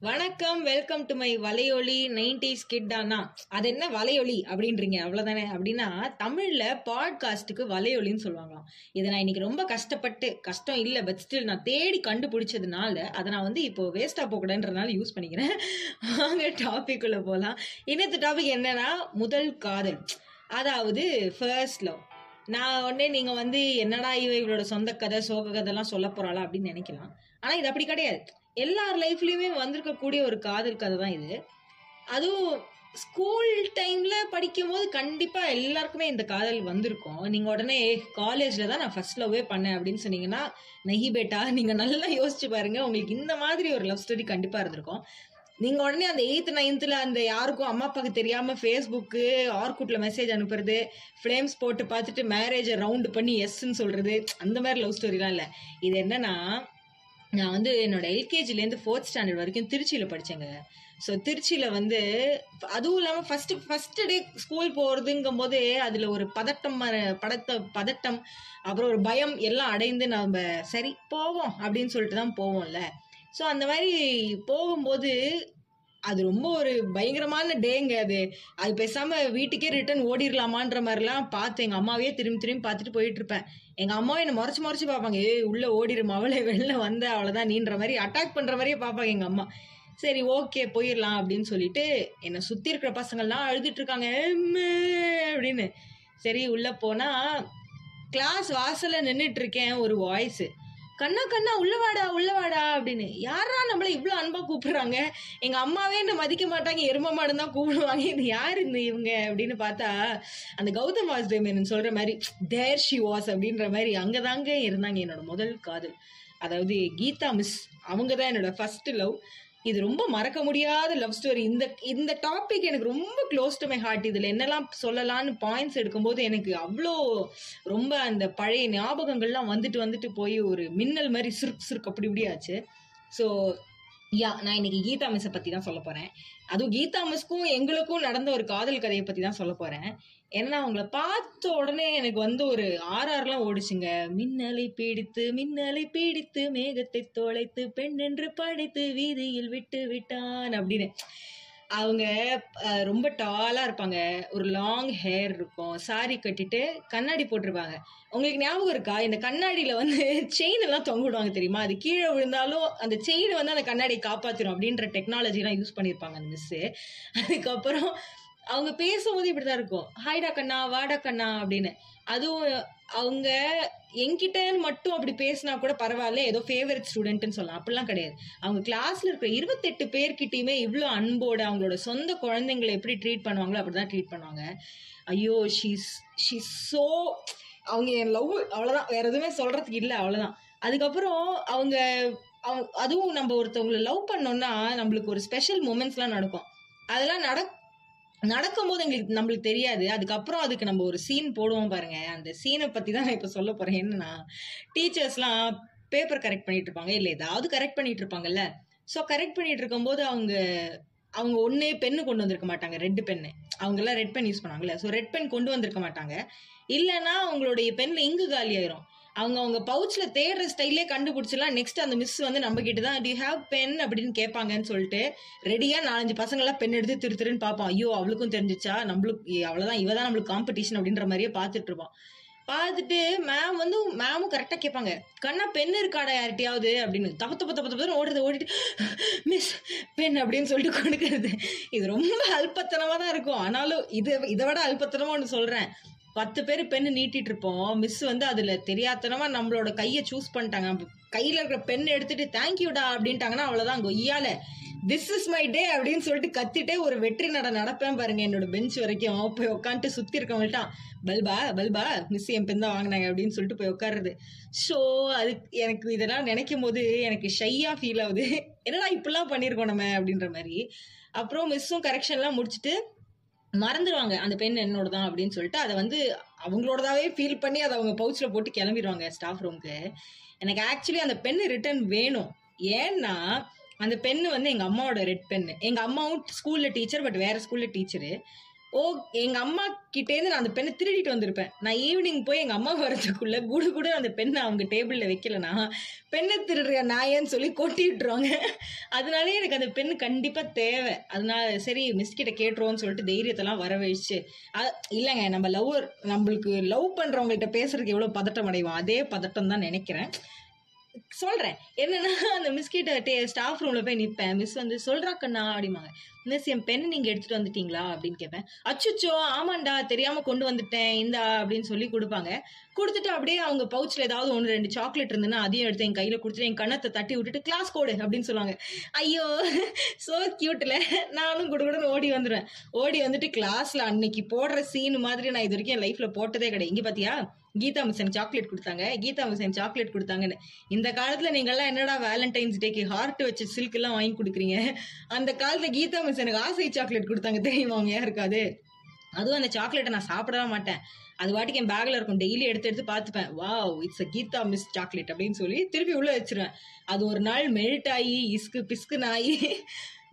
வணக்கம் welcome to my வலையொலி nineties கிட்டானா அது என்ன வலையொலி அப்படின்றீங்க? அவ்வளோதானே அப்படின்னா தமிழில் பாட்காஸ்ட்டுக்கு வலையொலின்னு சொல்லுவாங்களாம். இதை நான் இன்னைக்கு ரொம்ப கஷ்டப்பட்டு கஷ்டம் இல்லை பட் ஸ்டில் நான் தேடி கண்டுபிடிச்சதுனால அதை நான் வந்து இப்போ வேஸ்ட்டாக போகக்கூடாதுன்றதுனால யூஸ் பண்ணிக்கிறேன். வாங்க டாபிக் உள்ள போகலாம் இன்னத்து டாபிக் என்னன்னா முதல் காதல். அதாவது ஃபர்ஸ்ட் லவ் நான் உடனே நீங்கள் வந்து என்னடா இவ இவளோட சொந்த கதை சோக கதைலாம் சொல்ல போகிறாளா அப்படின்னு நினைக்கலாம். ஆனால் இது அப்படி கிடையாது. எல்லார் லைஃப்லயுமே வந்திருக்கக்கூடிய ஒரு காதல் கதை தான் இது. அதுவும் ஸ்கூல் டைம்ல படிக்கும் போது கண்டிப்பா எல்லாருக்குமே இந்த காதல் வந்திருக்கும். நீங்க உடனே காலேஜ்ல தான் நான் ஃபர்ஸ்ட் லவ்வே பண்ணேன் அப்படின்னு சொன்னீங்கன்னா நெஹி பேட்டா நீங்க நல்லா யோசிச்சு பாருங்க. உங்களுக்கு இந்த மாதிரி ஒரு லவ் ஸ்டோரி கண்டிப்பா இருந்திருக்கும். நீங்க உடனே அந்த எயித்து நைன்த்தில் அந்த யாருக்கும் அம்மா அப்பாவுக்கு தெரியாம ஃபேஸ்புக்கு ஆர்குட்ல மெசேஜ் அனுப்புறது ஃப்ளேம்ஸ் போட்டு பார்த்துட்டு மேரேஜை ரவுண்டு பண்ணி எஸ்ன்னு சொல்றது அந்த மாதிரி லவ் ஸ்டோரிலாம் இல்லை. இது என்னன்னா நான் வந்து என்னோட எல்கேஜிலேருந்து ஃபோர்த் ஸ்டாண்டர்ட் வரைக்கும் திருச்சியில் படித்தேங்க ஸோ திருச்சியில் வந்து அதுவும் இல்லாமல் ஃபஸ்ட்டு ஃபஸ்ட்டு டே ஸ்கூல் போகிறதுங்கும் போதே அதில் ஒரு பதட்டம் மர- பதட்டம் அப்புறம் ஒரு பயம் எல்லாம் அடைந்து நம்ம சரி போவோம் அப்படின்னு சொல்லிட்டு தான் போவோம்ல. ஸோ அந்த மாதிரி போகும்போது அது ரொம்ப ஒரு பயங்கரமான டேங்க அது. அது பேசாம வீட்டுக்கே ரிட்டர்ன் ஓடிடலாமான்ற மாதிரிலாம் பார்த்து எங்க அம்மாவே திரும்பி திரும்பி பார்த்துட்டு போயிட்டு இருப்பேன் எங்க அம்மா என்ன முறைச்சு முறைச்சு பார்ப்பாங்க ஏய் உள்ள ஓடிடும் அவளே வெளில வந்த அவ்வளவுதான் நீன்ற மாதிரி அட்டாக் பண்ற மாதிரியே பார்ப்பாங்க எங்க அம்மா. சரி ஓகே போயிடலாம் அப்படின்னு சொல்லிட்டு என்னை சுத்தி இருக்கிற பசங்கள்லாம் அழுதுட்டு இருக்காங்க அப்படின்னு. சரி உள்ள போனா கிளாஸ் வாசல்ல நின்றுட்டு இருக்கேன் ஒரு வாய்ஸ் கண்ணா கண்ணா உள்ள வாடா உள்ள வாடா அப்படின்னு. யாரா நம்மள இவ்வளவு அன்பா கூப்பிடுறாங்க? எங்க அம்மாவே என்ன மதிக்க மாட்டாங்க எரும மாடுன்னு தான் கூப்பிடுவாங்க. இது யார் இந்த இவங்க அப்படின்னு பார்த்தா அந்த கௌதம் வாசுதேவ் சொல்ற மாதிரி தேர் ஷி வாஸ் அப்படின்ற மாதிரி அங்கதாங்க இருந்தாங்க என்னோட முதல் காதல். அதாவது கீதா மிஸ் அவங்க தான் என்னோட ஃபர்ஸ்ட் லவ் இது ரொம்ப மறக்க முடியாத லவ் ஸ்டோரி இந்த இந்த டாபிக் எனக்கு ரொம்ப க்ளோஸ் டு மை ஹார்ட் இதில் என்னெல்லாம் சொல்லலாம்னு பாயிண்ட்ஸ் எடுக்கும்போது எனக்கு அவ்வளோ ரொம்ப அந்த பழைய ஞாபகங்கள்லாம் வந்துட்டு வந்துட்டு போய் ஒரு மின்னல் மாதிரி சுருக்கு சுருக்கு அப்படி இப்படி ஆச்சு. ஸோ யா நான் இன்னைக்கு கீதா மிஸ்ஸை பத்தி தான் சொல்ல போறேன். அதுவும் கீதா மிஸ்க்கும் எங்களுக்கும் நடந்த ஒரு காதல் கதையை பத்தி தான் சொல்ல போறேன். ஏன்னா அவங்கள பார்த்த உடனே எனக்கு வந்து ஒரு ஆர்ஆர்லாம் ஓடிச்சுங்க. மின்னலை பீடித்து மின்னலை பீடித்து மேகத்தை தொலைத்து பெண் என்று படைத்து வீதியில் விட்டு விட்டான் அப்படின்னு. அவங்க ரொம்ப டாலா இருப்பாங்க. ஒரு லாங் ஹேர் இருக்கும். சாரி கட்டிட்டு கண்ணாடி போட்டிருப்பாங்க. உங்களுக்கு ஞாபகம் இருக்கா? இந்த கண்ணாடியில வந்து செயின் எல்லாம் தொங்க விடுவாங்க தெரியுமா? அது கீழே விழுந்தாலும் அந்த செயின் வந்து அந்த கண்ணாடியை காப்பாத்திரும் அப்படின்ற டெக்னாலஜி எல்லாம் யூஸ் பண்ணியிருப்பாங்க அந்த மிஸ் அதுக்கப்புறம் அவங்க பேசும்போது இப்படிதான் இருக்கும். ஹாய்டா கண்ணா வாடா கண்ணா அப்படின்னு. அதுவும் அவங்க என்கிட்டன்னு மட்டும் அப்படி பேசினா கூட பரவாயில்ல ஏதோ ஃபேவரட் ஸ்டூடெண்ட்னு சொல்லலாம். அப்படிலாம் கிடையாது. அவங்க கிளாஸ்ல இருக்கிற இருபத்தெட்டு பேர்கிட்டயுமே இவ்வளோ அன்போட அவங்களோட சொந்த குழந்தைங்களை எப்படி ட்ரீட் பண்ணுவாங்களோ அப்படிதான் ட்ரீட் பண்ணுவாங்க. ஐயோ ஷீஸ் ஷீஸ் சோ அவங்க என் லவ் அவ்வளோதான் வேற எதுவுமே சொல்றதுக்கு இல்லை அவ்வளோதான் அதுக்கப்புறம் அவங்க அவங்க அதுவும் நம்ம ஒருத்தவங்களை லவ் பண்ணோம்னா நம்மளுக்கு ஒரு ஸ்பெஷல் மூமெண்ட்ஸ்லாம் நடக்கும். அதெல்லாம் நடக் நடக்கும்போது எங்களுக்கு நம்மளுக்கு தெரியாது. அதுக்கப்புறம் அதுக்கு நம்ம ஒரு சீன் போடுவோம் பாருங்க. அந்த சீனை பத்தி தான் நான் இப்ப சொல்ல போறேன். என்னன்னா டீச்சர்ஸ்லாம் பேப்பர் கரெக்ட் பண்ணிட்டு இருப்பாங்க. இல்ல ஏதாவது கரெக்ட் பண்ணிட்டு இருப்பாங்கல்ல. ஸோ கரெக்ட் பண்ணிட்டு இருக்கும்போது அவங்க அவங்க ஒன்னே பென்னு கொண்டு வந்திருக்க மாட்டாங்க. ரெட் பென்னு அவங்க எல்லாம் ரெட் பென் யூஸ் பண்ணாங்கல்ல ஸோ ரெட் பென் கொண்டு வந்திருக்க மாட்டாங்க. இல்லைன்னா அவங்களுடைய பென்ல இங்கு காலி ஆயிரும். அவங்க அவங்க பவுச்சில் தேடுற ஸ்டைலே கண்டுபிடிச்சலாம் நெக்ஸ்ட் அந்த மிஸ் வந்து நம்ம கிட்ட தான் டி ஹாவ் பென் அப்படின்னு கேட்பாங்கன்னு சொல்லிட்டு ரெடியாக நாலஞ்சு பசங்களாம் பென் எடுத்து திரு திருன்னு பார்ப்போம் ஐயோ அவளுக்கும் தெரிஞ்சிச்சா? நம்மளுக்கு அவ்வளோதான் இவ தான் நம்மளுக்கு காம்படிஷன் அப்படின்ற மாதிரியே பார்த்துட்டு இருப்போம் பார்த்துட்டு மேம் வந்து மேமும் கரெக்டாக கேட்பாங்க. கண்ணா பென் இருக்காடா யார்கிட்டயாவது? அப்படின்னு. தப்பு தப்பு தப்பு தப்பு ஓடுறது ஓடிட்டு மிஸ் பென் அப்படின்னு சொல்லிட்டு கொடுக்கறது. இது ரொம்ப அல்பத்தனமாக தான் இருக்கும். ஆனாலும் இது இதை விட அல்பத்தனமாக ஒன்று சொல்கிறேன் பத்து பேர் பெண்ணு நீட்டிட்டு இருப்போம் மிஸ் வந்து அதுல தெரியாதனமா நம்மளோட கையை சூஸ் பண்ணிட்டாங்க. கையில இருக்கிற பெண்ணை எடுத்துட்டு தேங்க்யூடா அப்படின்ட்டாங்கன்னா அவ்வளவுதான் கொய்யால திஸ் இஸ் மை டே அப்படின்னு சொல்லிட்டு கத்திட்டே ஒரு வெற்றி நட நடப்பேன் பாருங்க என்னோட பெஞ்ச் வரைக்கும். போய் உட்காந்துட்டு சுத்தி இருக்கவங்கள்ட்டான் பல்பா பல்பா மிஸ் என் பென் தான் வாங்கினாங்க அப்படின்னு சொல்லிட்டு போய் உட்காருது ஸோ அது எனக்கு இதெல்லாம் நினைக்கும் போது எனக்கு ஷையா ஃபீல் ஆகுது. என்னடா இப்படிலாம் பண்ணியிருக்கோம் நம்ம அப்படின்ற மாதிரி. அப்புறம் மிஸ்ஸும் கரெக்ஷன்லாம் முடிச்சுட்டு மறந்துடுவாங்க அந்த பென் என்னோட தான் அப்படின்னு சொல்லிட்டு அதை வந்து அவங்களோடதாவே ஃபீல் பண்ணி அதை அவங்க பவுச்சில் போட்டு கிளம்பிடுவாங்க ஸ்டாஃப் ரூம்க்கு எனக்கு ஆக்சுவலி அந்த பென் ரிட்டர்ன் வேணும். ஏன்னா அந்த பெண்ணு வந்து எங்கள் அம்மாவோட ரெட் பென்னு எங்கள் அம்மாவும் ஸ்கூலில் டீச்சர் பட் வேறு ஸ்கூலில் டீச்சரு ஓ எங்க அம்மா கிட்டேருந்து நான் அந்த பெண்ணை திருடிட்டு வந்திருப்பேன். நான் ஈவினிங் போய் எங்க அம்மா வரதுக்குள்ள கூட கூட அந்த பெண்ணை அவங்க டேபிள்ல வைக்கலனா பெண்ணை திருடுற நாயன்னு சொல்லி கொட்டி விட்டுருவாங்க அதனாலே எனக்கு அந்த பெண் கண்டிப்பா தேவை. அதனால சரி மிஸ் கிட்ட கேட்டுருவோம்னு சொல்லிட்டு தைரியத்தெல்லாம் வரவழைச்சு வச்சு இல்லைங்க நம்ம லவ்வர் நம்மளுக்கு லவ் பண்றவங்கள்ட்ட பேசுறதுக்கு எவ்வளவு பதட்டம் அடைவோம் அதே பதட்டம் தான் நினைக்கிறேன். சொல்றேன். என்னன்னா அந்த மிஸ்கிட்ட டே ஸ்டாஃப் ரூமில் போய் நிற்பேன் மிஸ் வந்து சொல்கிறா கண்ணா அப்படிம்பாங்க. மிஸ் என் பெண் நீங்கள் எடுத்துகிட்டு வந்துட்டீங்களா? அப்படின்னு கேட்பேன். அச்சுச்சோ ஆமாண்டா தெரியாமல் கொண்டு வந்துட்டேன் இந்தா அப்படின்னு சொல்லி கொடுப்பாங்க. கொடுத்துட்டு அப்படியே அவங்க பவுச்சில் ஏதாவது ஒன்று ரெண்டு சாக்லேட் இருந்ததுன்னா அதையும் எடுத்து என் கையில் கொடுத்துட்டு என் கண்ணத்தை தட்டி விட்டுட்டு கிளாஸ் கோடு அப்படின்னு சொல்லுவாங்க. ஐயோ சோ கியூட்ல நானும் குடுகுடுன்னு ஓடி வந்துடுவேன் ஓடி வந்துட்டு கிளாஸில் அன்னைக்கு போடுற சீன் மாதிரி நான் இது வரைக்கும் என் லைஃப்ல போட்டதே கிடையாது. இங்கே பார்த்தியா கீதா மிஷன் சாக்லேட் கொடுத்தாங்க. கீதா மிஸ் சாக்லேட் கொடுத்தாங்கன்னு. இந்த காலத்துல நீங்கெல்லாம் என்னடா வேலண்டைன்ஸ் டேக்கு ஹார்ட் வச்சு சில்க் எல்லாம் வாங்கி கொடுக்குறீங்க? அந்த காலத்துல கீதா மிஷனுக்கு ஆசை சாக்லேட் கொடுத்தாங்க. தெரியுமா அவங்க யாருக்காது அதுவும் அந்த சாக்லேட்டை நான் சாப்பிடவே மாட்டேன். அது வாட்டிக்கு என் பேக்ல இருக்கும். டெய்லி எடுத்து எடுத்து பார்த்துப்பேன். வா it's a Geetha miss chocolate அப்படின்னு சொல்லி திருப்பி உள்ள வச்சிருவேன். அது ஒரு நாள் மெல்ட் ஆகி இஸ்கு பிஸ்குன்னு நாயி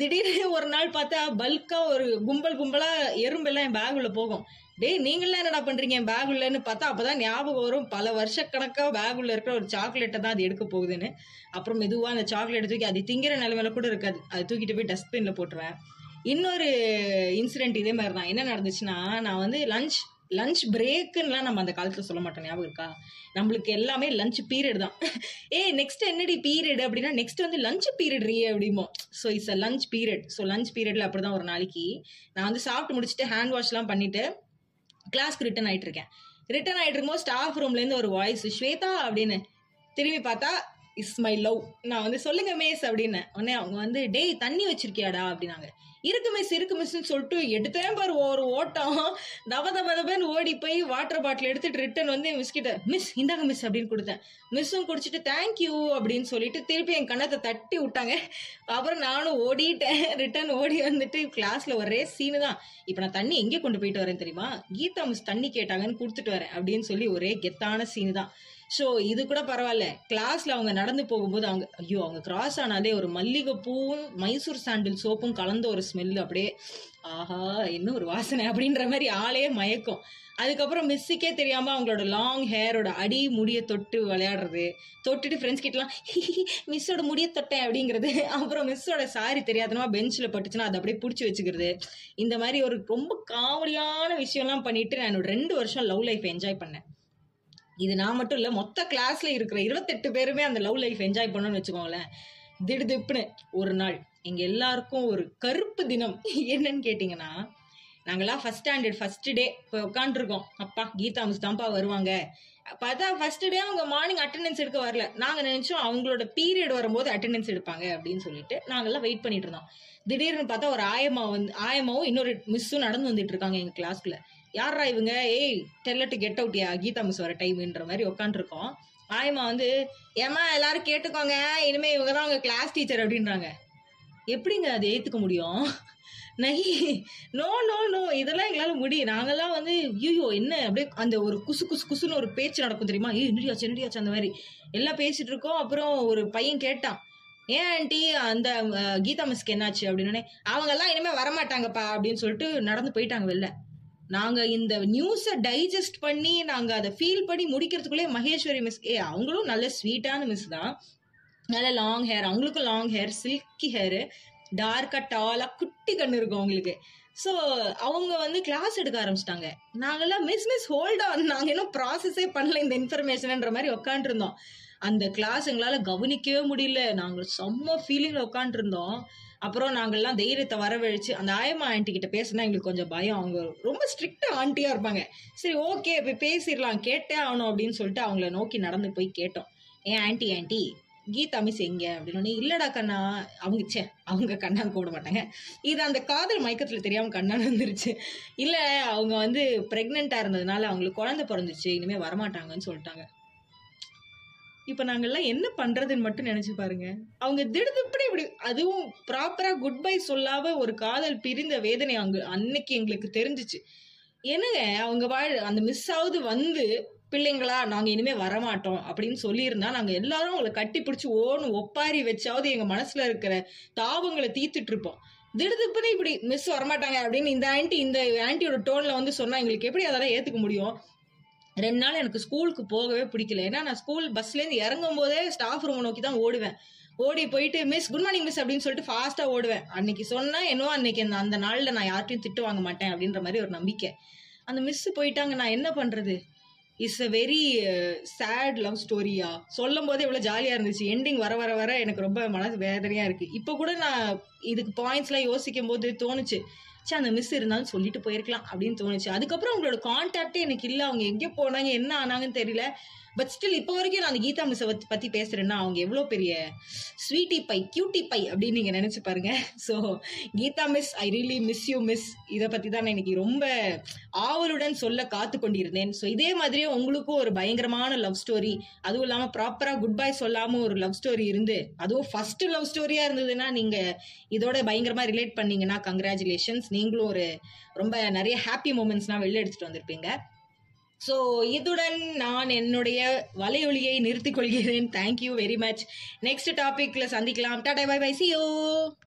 திடீர்னு ஒரு நாள் பார்த்தா பல்கா ஒரு கும்பல் கும்பலா எறும்பெல்லாம் என் பேக் உள்ள போகும். டேய் நீங்களாம் என்னடா பண்றீங்க? பேக் உள்ளன்னு பார்த்தா அப்பதான் ஞாபகம் வரும். பல வருஷக்கணக்காக பேக் உள்ள இருக்கிற ஒரு சாக்லேட்டை தான் அது எடுக்க போகுதுன்னு. அப்புறம் மெதுவாக அந்த சாக்லேட் தூக்கி அது திங்கிற நிலைமையில கூட இருக்காது. அது தூக்கிட்டு போய் டஸ்ட்பின்ல போட்டுருவேன். இன்னொரு இன்சிடென்ட் இதே மாதிரி தான் என்ன நடந்துச்சுன்னா நான் வந்து லஞ்ச் லஞ்ச் பிரேக்குன்னுலாம் நம்ம அந்த காலத்துல சொல்ல மாட்டோம். ஞாபகம் இருக்கா? நம்மளுக்கு எல்லாமே லஞ்ச் பீரியட் தான். ஏ நெக்ஸ்ட் என்னடி பீரியட் அப்படின்னா நெக்ஸ்ட் வந்து லஞ்ச் பீரியட் ரீ அப்படிமோ so it's a lunch period so lunch பீரியட்ல அப்படிதான் ஒரு நாளைக்கு. நான் வந்து சாப்பிட்டு முடிச்சுட்டு ஹேண்ட் வாஷ்லாம் பண்ணிட்டு கிளாஸ்க்கு ரிட்டர்ன் ஆகிட்டு இருக்கேன் ரிட்டர்ன் ஆகிட்டு இருக்கும்போது ஸ்டாஃப் ரூம்லேருந்து ஒரு வாய்ஸ் ஸ்வேதா அப்படின்னு திரும்பி பார்த்தா இஸ் மை லவ் நான் வந்து சொல்லுங்க மிஸ் அப்படின்னு. உடனே அவங்க வந்து டேய் தண்ணி வச்சிருக்கியாடா? அப்படின்னாங்க. இருக்கு மிஸ் இருக்கு மிஸ்ன்னு சொல்லிட்டு எடுத்தேன் பாரு ஒரு ஓட்டம். தவ தப தபன்னு ஓடி போய் வாட்டர் பாட்டில் எடுத்துட்டு ரிட்டர்ன் வந்து மிஸ் கிட்ட மிஸ் இந்தாங்க மிஸ் அப்படின்னு கொடுத்தேன். மிஸ்ஸும் குடிச்சிட்டு தேங்க்யூ அப்படின்னு சொல்லிட்டு திருப்பி என் கண்ணத்தை தட்டி விட்டாங்க. அப்புறம் நானும் ஓடிட்டேன். ரிட்டர்ன் ஓடி வந்துட்டு கிளாஸ்ல ஒரே சீனு தான். இப்போ நான் தண்ணி எங்கே கொண்டு போயிட்டு வரேன் தெரியுமா? கீதா மிஸ் தண்ணி கேட்டாங்கன்னு கொடுத்துட்டு வரேன் அப்படின்னு சொல்லி ஒரே கெத்தான சீனு தான். ஸோ இது கூட பரவாயில்ல. கிளாஸ்ல அவங்க நடந்து போகும்போது அவங்க ஐயோ அவங்க கிராஸ் ஆனாலே ஒரு மல்லிகைப்பூவும் மைசூர் சாண்டில் சோப்பும் கலந்த ஒரு ஸ்மெல் அப்படியே ஆஹா என்ன ஒரு வாசனை அப்படின்ற மாதிரி ஆளே மயக்கும். அதுக்கப்புறம் மிஸ்ஸுக்கே தெரியாம அவங்களோட லாங் ஹேரோட அடி முடிய தொட்டு விளையாடுறது. தொட்டுட்டு ஃப்ரெண்ட்ஸ் கிட்டலாம் மிஸ்ஸோட முடிய தொட்டேன் அப்படிங்கிறது. அப்புறம் மிஸ்ஸோட சாரி தெரியாதனமா பெஞ்சில் பட்டுச்சுன்னா அதை அப்படியே பிடிச்சி வச்சுக்கிறது. இந்த மாதிரி ஒரு ரொம்ப காமெடியான விஷயம்லாம் பண்ணிட்டு நான் ரெண்டு வருஷம் லவ் லைஃப் என்ஜாய் பண்ணேன். இது நான் மட்டும் இல்லை மொத்த கிளாஸ்ல இருக்கிற இருபத்தெட்டு பேருமே அந்த லவ் லைஃப் என்ஜாய் பண்ணணும்னு வச்சுக்கோங்களேன். திடுதிப்புன்னு ஒரு நாள். எங்க எல்லாருக்கும் ஒரு கருப்பு தினம். என்னன்னு கேட்டிங்கன்னா நாங்கெல்லாம் ஃபர்ஸ்ட் ஸ்டாண்டர்ட் ஃபர்ஸ்ட் டே இப்போ உட்காந்துருக்கோம் அப்பா கீதா மிஸ் தான்ப்பா வருவாங்க. பார்த்தா ஃபர்ஸ்ட் டே அவங்க மார்னிங் அட்டெண்டன்ஸ் எடுக்க வரல. நாங்க நினைச்சோம் அவங்களோட பீரியட் வரும்போது அட்டெண்டன்ஸ் எடுப்பாங்க அப்படின்னு சொல்லிட்டு நாங்கெல்லாம் வெயிட் பண்ணிட்டு இருந்தோம். திடீர்னு பார்த்தா ஒரு ஆயம்மா வந்து ஆயம்மாவும் இன்னொரு மிஸ்ஸும் நடந்து வந்துட்டு இருக்காங்க எங்க கிளாஸ்க்குள்ள யாரா இவங்க? ஏய் டெல்லட்டு கெட் அவுட்யா கீதா மிஸ் வர டைம்ன்ற மாதிரி உட்காந்துருக்கோம் ஆயம்மா வந்து ஏமா எல்லாரும் கேட்டுக்கோங்க. இனிமே இவங்க தான் அவங்க கிளாஸ் டீச்சர் அப்படின்றாங்க. எப்படிங்க அதை ஏற்றுக்க முடியும்? நை நோ நோ நோ இதெல்லாம் எங்களால் முடியும் நாங்கள்லாம் வந்து ஐயோ என்ன? அப்படியே அந்த ஒரு குசு குசு குசுன்னு ஒரு பேச்சு நடக்கும் தெரியுமா? ஏய் என்னடியாச்சு என்னடியாச்சு அந்த மாதிரி. எல்லாம் பேசிட்டு இருக்கோம். அப்புறம் ஒரு பையன் கேட்டான். ஏன் ஆண்டி அந்த கீதா மிஸ்க்கு என்னாச்சு? அப்படின்னு அவங்கெல்லாம் இனிமேல் வரமாட்டாங்கப்பா அப்படின்னு சொல்லிட்டு நடந்து போயிட்டாங்க வெளில. நாங்க இந்த நியூஸை டைஜஸ்ட் பண்ணி நாங்க அதை ஃபீல் பண்ணி முடிக்கிறதுக்குள்ளே மகேஸ்வரி மிஸ் ஏ அவங்களும் நல்ல ஸ்வீட்டான மிஸ் தான். நல்ல லாங் ஹேர் அவங்களுக்கும் லாங் ஹேர் சில்கி ஹேரு டார்க்கா டாலாக குட்டி கண்ணு இருக்கும் அவங்களுக்கு. ஸோ அவங்க வந்து கிளாஸ் எடுக்க ஆரம்பிச்சிட்டாங்க. நாங்கெல்லாம் மிஸ் மிஸ் ஹோல்ட் ஆன் நாங்கள் இன்னும் ப்ராசஸே பண்ணல இந்த இன்ஃபர்மேஷன்ன்ற மாதிரி உட்காந்துருந்தோம் அந்த கிளாஸ் எங்களால் கவனிக்கவே முடியல. நாங்கள் செம்ம ஃபீலிங்கில் உட்காந்துருந்தோம் அப்புறம் நாங்கள்லாம் தைரியத்தை வரவழைச்சு அந்த ஆயம்மா ஆண்டி கிட்ட பேசினா எங்களுக்கு கொஞ்சம் பயம். அவங்க ரொம்ப ஸ்ட்ரிக்டா ஆண்டியா இருப்பாங்க. சரி ஓகே இப்போ பேசிடலாம். கேட்டே ஆகணும் அப்படின்னு சொல்லிட்டு அவங்கள நோக்கி நடந்து போய் கேட்டோம். ஏன் ஆண்டி ஆண்டி கீதா மிஸ் எங்க? அப்படின்னு இல்லடா கண்ணா அவங்க சே அவங்க கண்ணான்னு கூட மாட்டாங்க. இது அந்த காதல் மயக்கத்துல தெரியாம கண்ணா வந்துருச்சு. இல்ல அவங்க வந்து பிரெக்னெண்டா இருந்ததுனால அவங்களுக்கு குழந்தை பிறந்துச்சு இனிமே வரமாட்டாங்கன்னு சொல்லிட்டாங்க. இப்போ நாங்கள்லாம் என்ன பண்ணுறதுன்னு மட்டும் நினச்சி பாருங்க. அவங்க திடுதுப்படி இப்படி அதுவும் ப்ராப்பராக குட் பை சொல்லாம ஒரு காதல் பிரிந்த வேதனை அங்க அன்னைக்கு எங்களுக்கு தெரிஞ்சிச்சு. என்னங்க அவங்க வாழ் அந்த மிஸ் ஆகுது வந்து பிள்ளைங்களா நாங்கள் இனிமேல் வரமாட்டோம் அப்படின்னு சொல்லியிருந்தா நாங்கள் எல்லாரும் அவங்களை கட்டி பிடிச்சி ஓன்னு ஒப்பாரி வச்சாவது எங்கள் மனசில் இருக்கிற தாபங்களை தீர்த்துட்டு இருப்போம். திடுதுப்புன்னு இப்படி மிஸ் வரமாட்டாங்க அப்படின்னு இந்த ஆண்டி இந்த ஆண்டியோட டோனில் வந்து சொன்னால் எங்களுக்கு எப்படி அதெல்லாம் ஏற்றுக்க முடியும்? ரெண்டு நாள் எனக்கு ஸ்கூலுக்கு போகவே பிடிக்கல. ஏன்னா நான் ஸ்கூல் பஸ்லேருந்து இறங்கும் போதே ஸ்டாஃப் ரூம் நோக்கி தான் ஓடுவேன். ஓடி போயிட்டு மிஸ் குட் மார்னிங் மிஸ் அப்படின்னு சொல்லிட்டு ஃபாஸ்ட்டாக ஓடுவேன். அன்னைக்கு சொன்னா என்னவோ அன்னைக்கு அந்த அந்த நாளில் நான் யார்ட்டையும் திட்டு வாங்க மாட்டேன் அப்படின்ற மாதிரி ஒரு நம்பிக்கை. அந்த மிஸ் போயிட்டாங்க. நான் என்ன பண்ணுறது it's a very sad uh, love ஸ்டோரியா சொல்லும் போதே எவ்வளோ ஜாலியாக இருந்துச்சு. எண்டிங் வர வர வர எனக்கு ரொம்ப மனசு வேதனையாக இருக்குது இப்போ கூட நான் இதுக்கு பாயிண்ட்ஸ்லாம் யோசிக்கும் போது தோணுச்சு. சே அந்த மிஸ் இருந்தாலும் சொல்லிட்டு போயிருக்கலாம் அப்படின்னு தோணுச்சு. அதுக்கப்புறம் அவங்களோட கான்டாக்டே எனக்கு இல்லை. அவங்க எங்கே போனாங்க என்ன ஆனாங்கன்னு தெரியல. பட் ஸ்டில் இப்போ வரைக்கும் நான் அந்த கீதா மிஸ்ஸை பற்றி பேசுறேன்னா அவங்க எவ்வளோ பெரிய ஸ்வீட்டி பை கியூட்டி பை அப்படின்னு நீங்கள் நினச்சி பாருங்க. So Geetha miss I really miss you miss இதை பற்றி தான் நான் இன்னைக்கு ரொம்ப ஆவலுடன் சொல்ல காத்து கொண்டிருந்தேன். ஸோ இதே மாதிரியே உங்களுக்கும் ஒரு பயங்கரமான லவ் ஸ்டோரி அதுவும் இல்லாமல் ப்ராப்பராக குட் பை சொல்லாமல் ஒரு லவ் ஸ்டோரி இருந்து அதுவும் ஃபர்ஸ்ட் லவ் ஸ்டோரியாக இருந்ததுன்னா நீங்கள் இதோட பயங்கரமாக ரிலேட் பண்ணீங்கன்னா கங்க்ராச்சுலேஷன்ஸ் நீங்களும் ஒரு ரொம்ப நிறைய ஹாப்பி மூமெண்ட்ஸ்லாம் வெளில எடுத்துகிட்டு வந்திருப்பீங்க. ஸோ இதுடன் நான் என்னுடைய வலையொலியை நிறுத்திக் கொள்கிறேன். தேங்க்யூ வெரி மச் நெக்ஸ்ட் டாபிக்ல சந்திக்கலாம். Tata bye by சியோ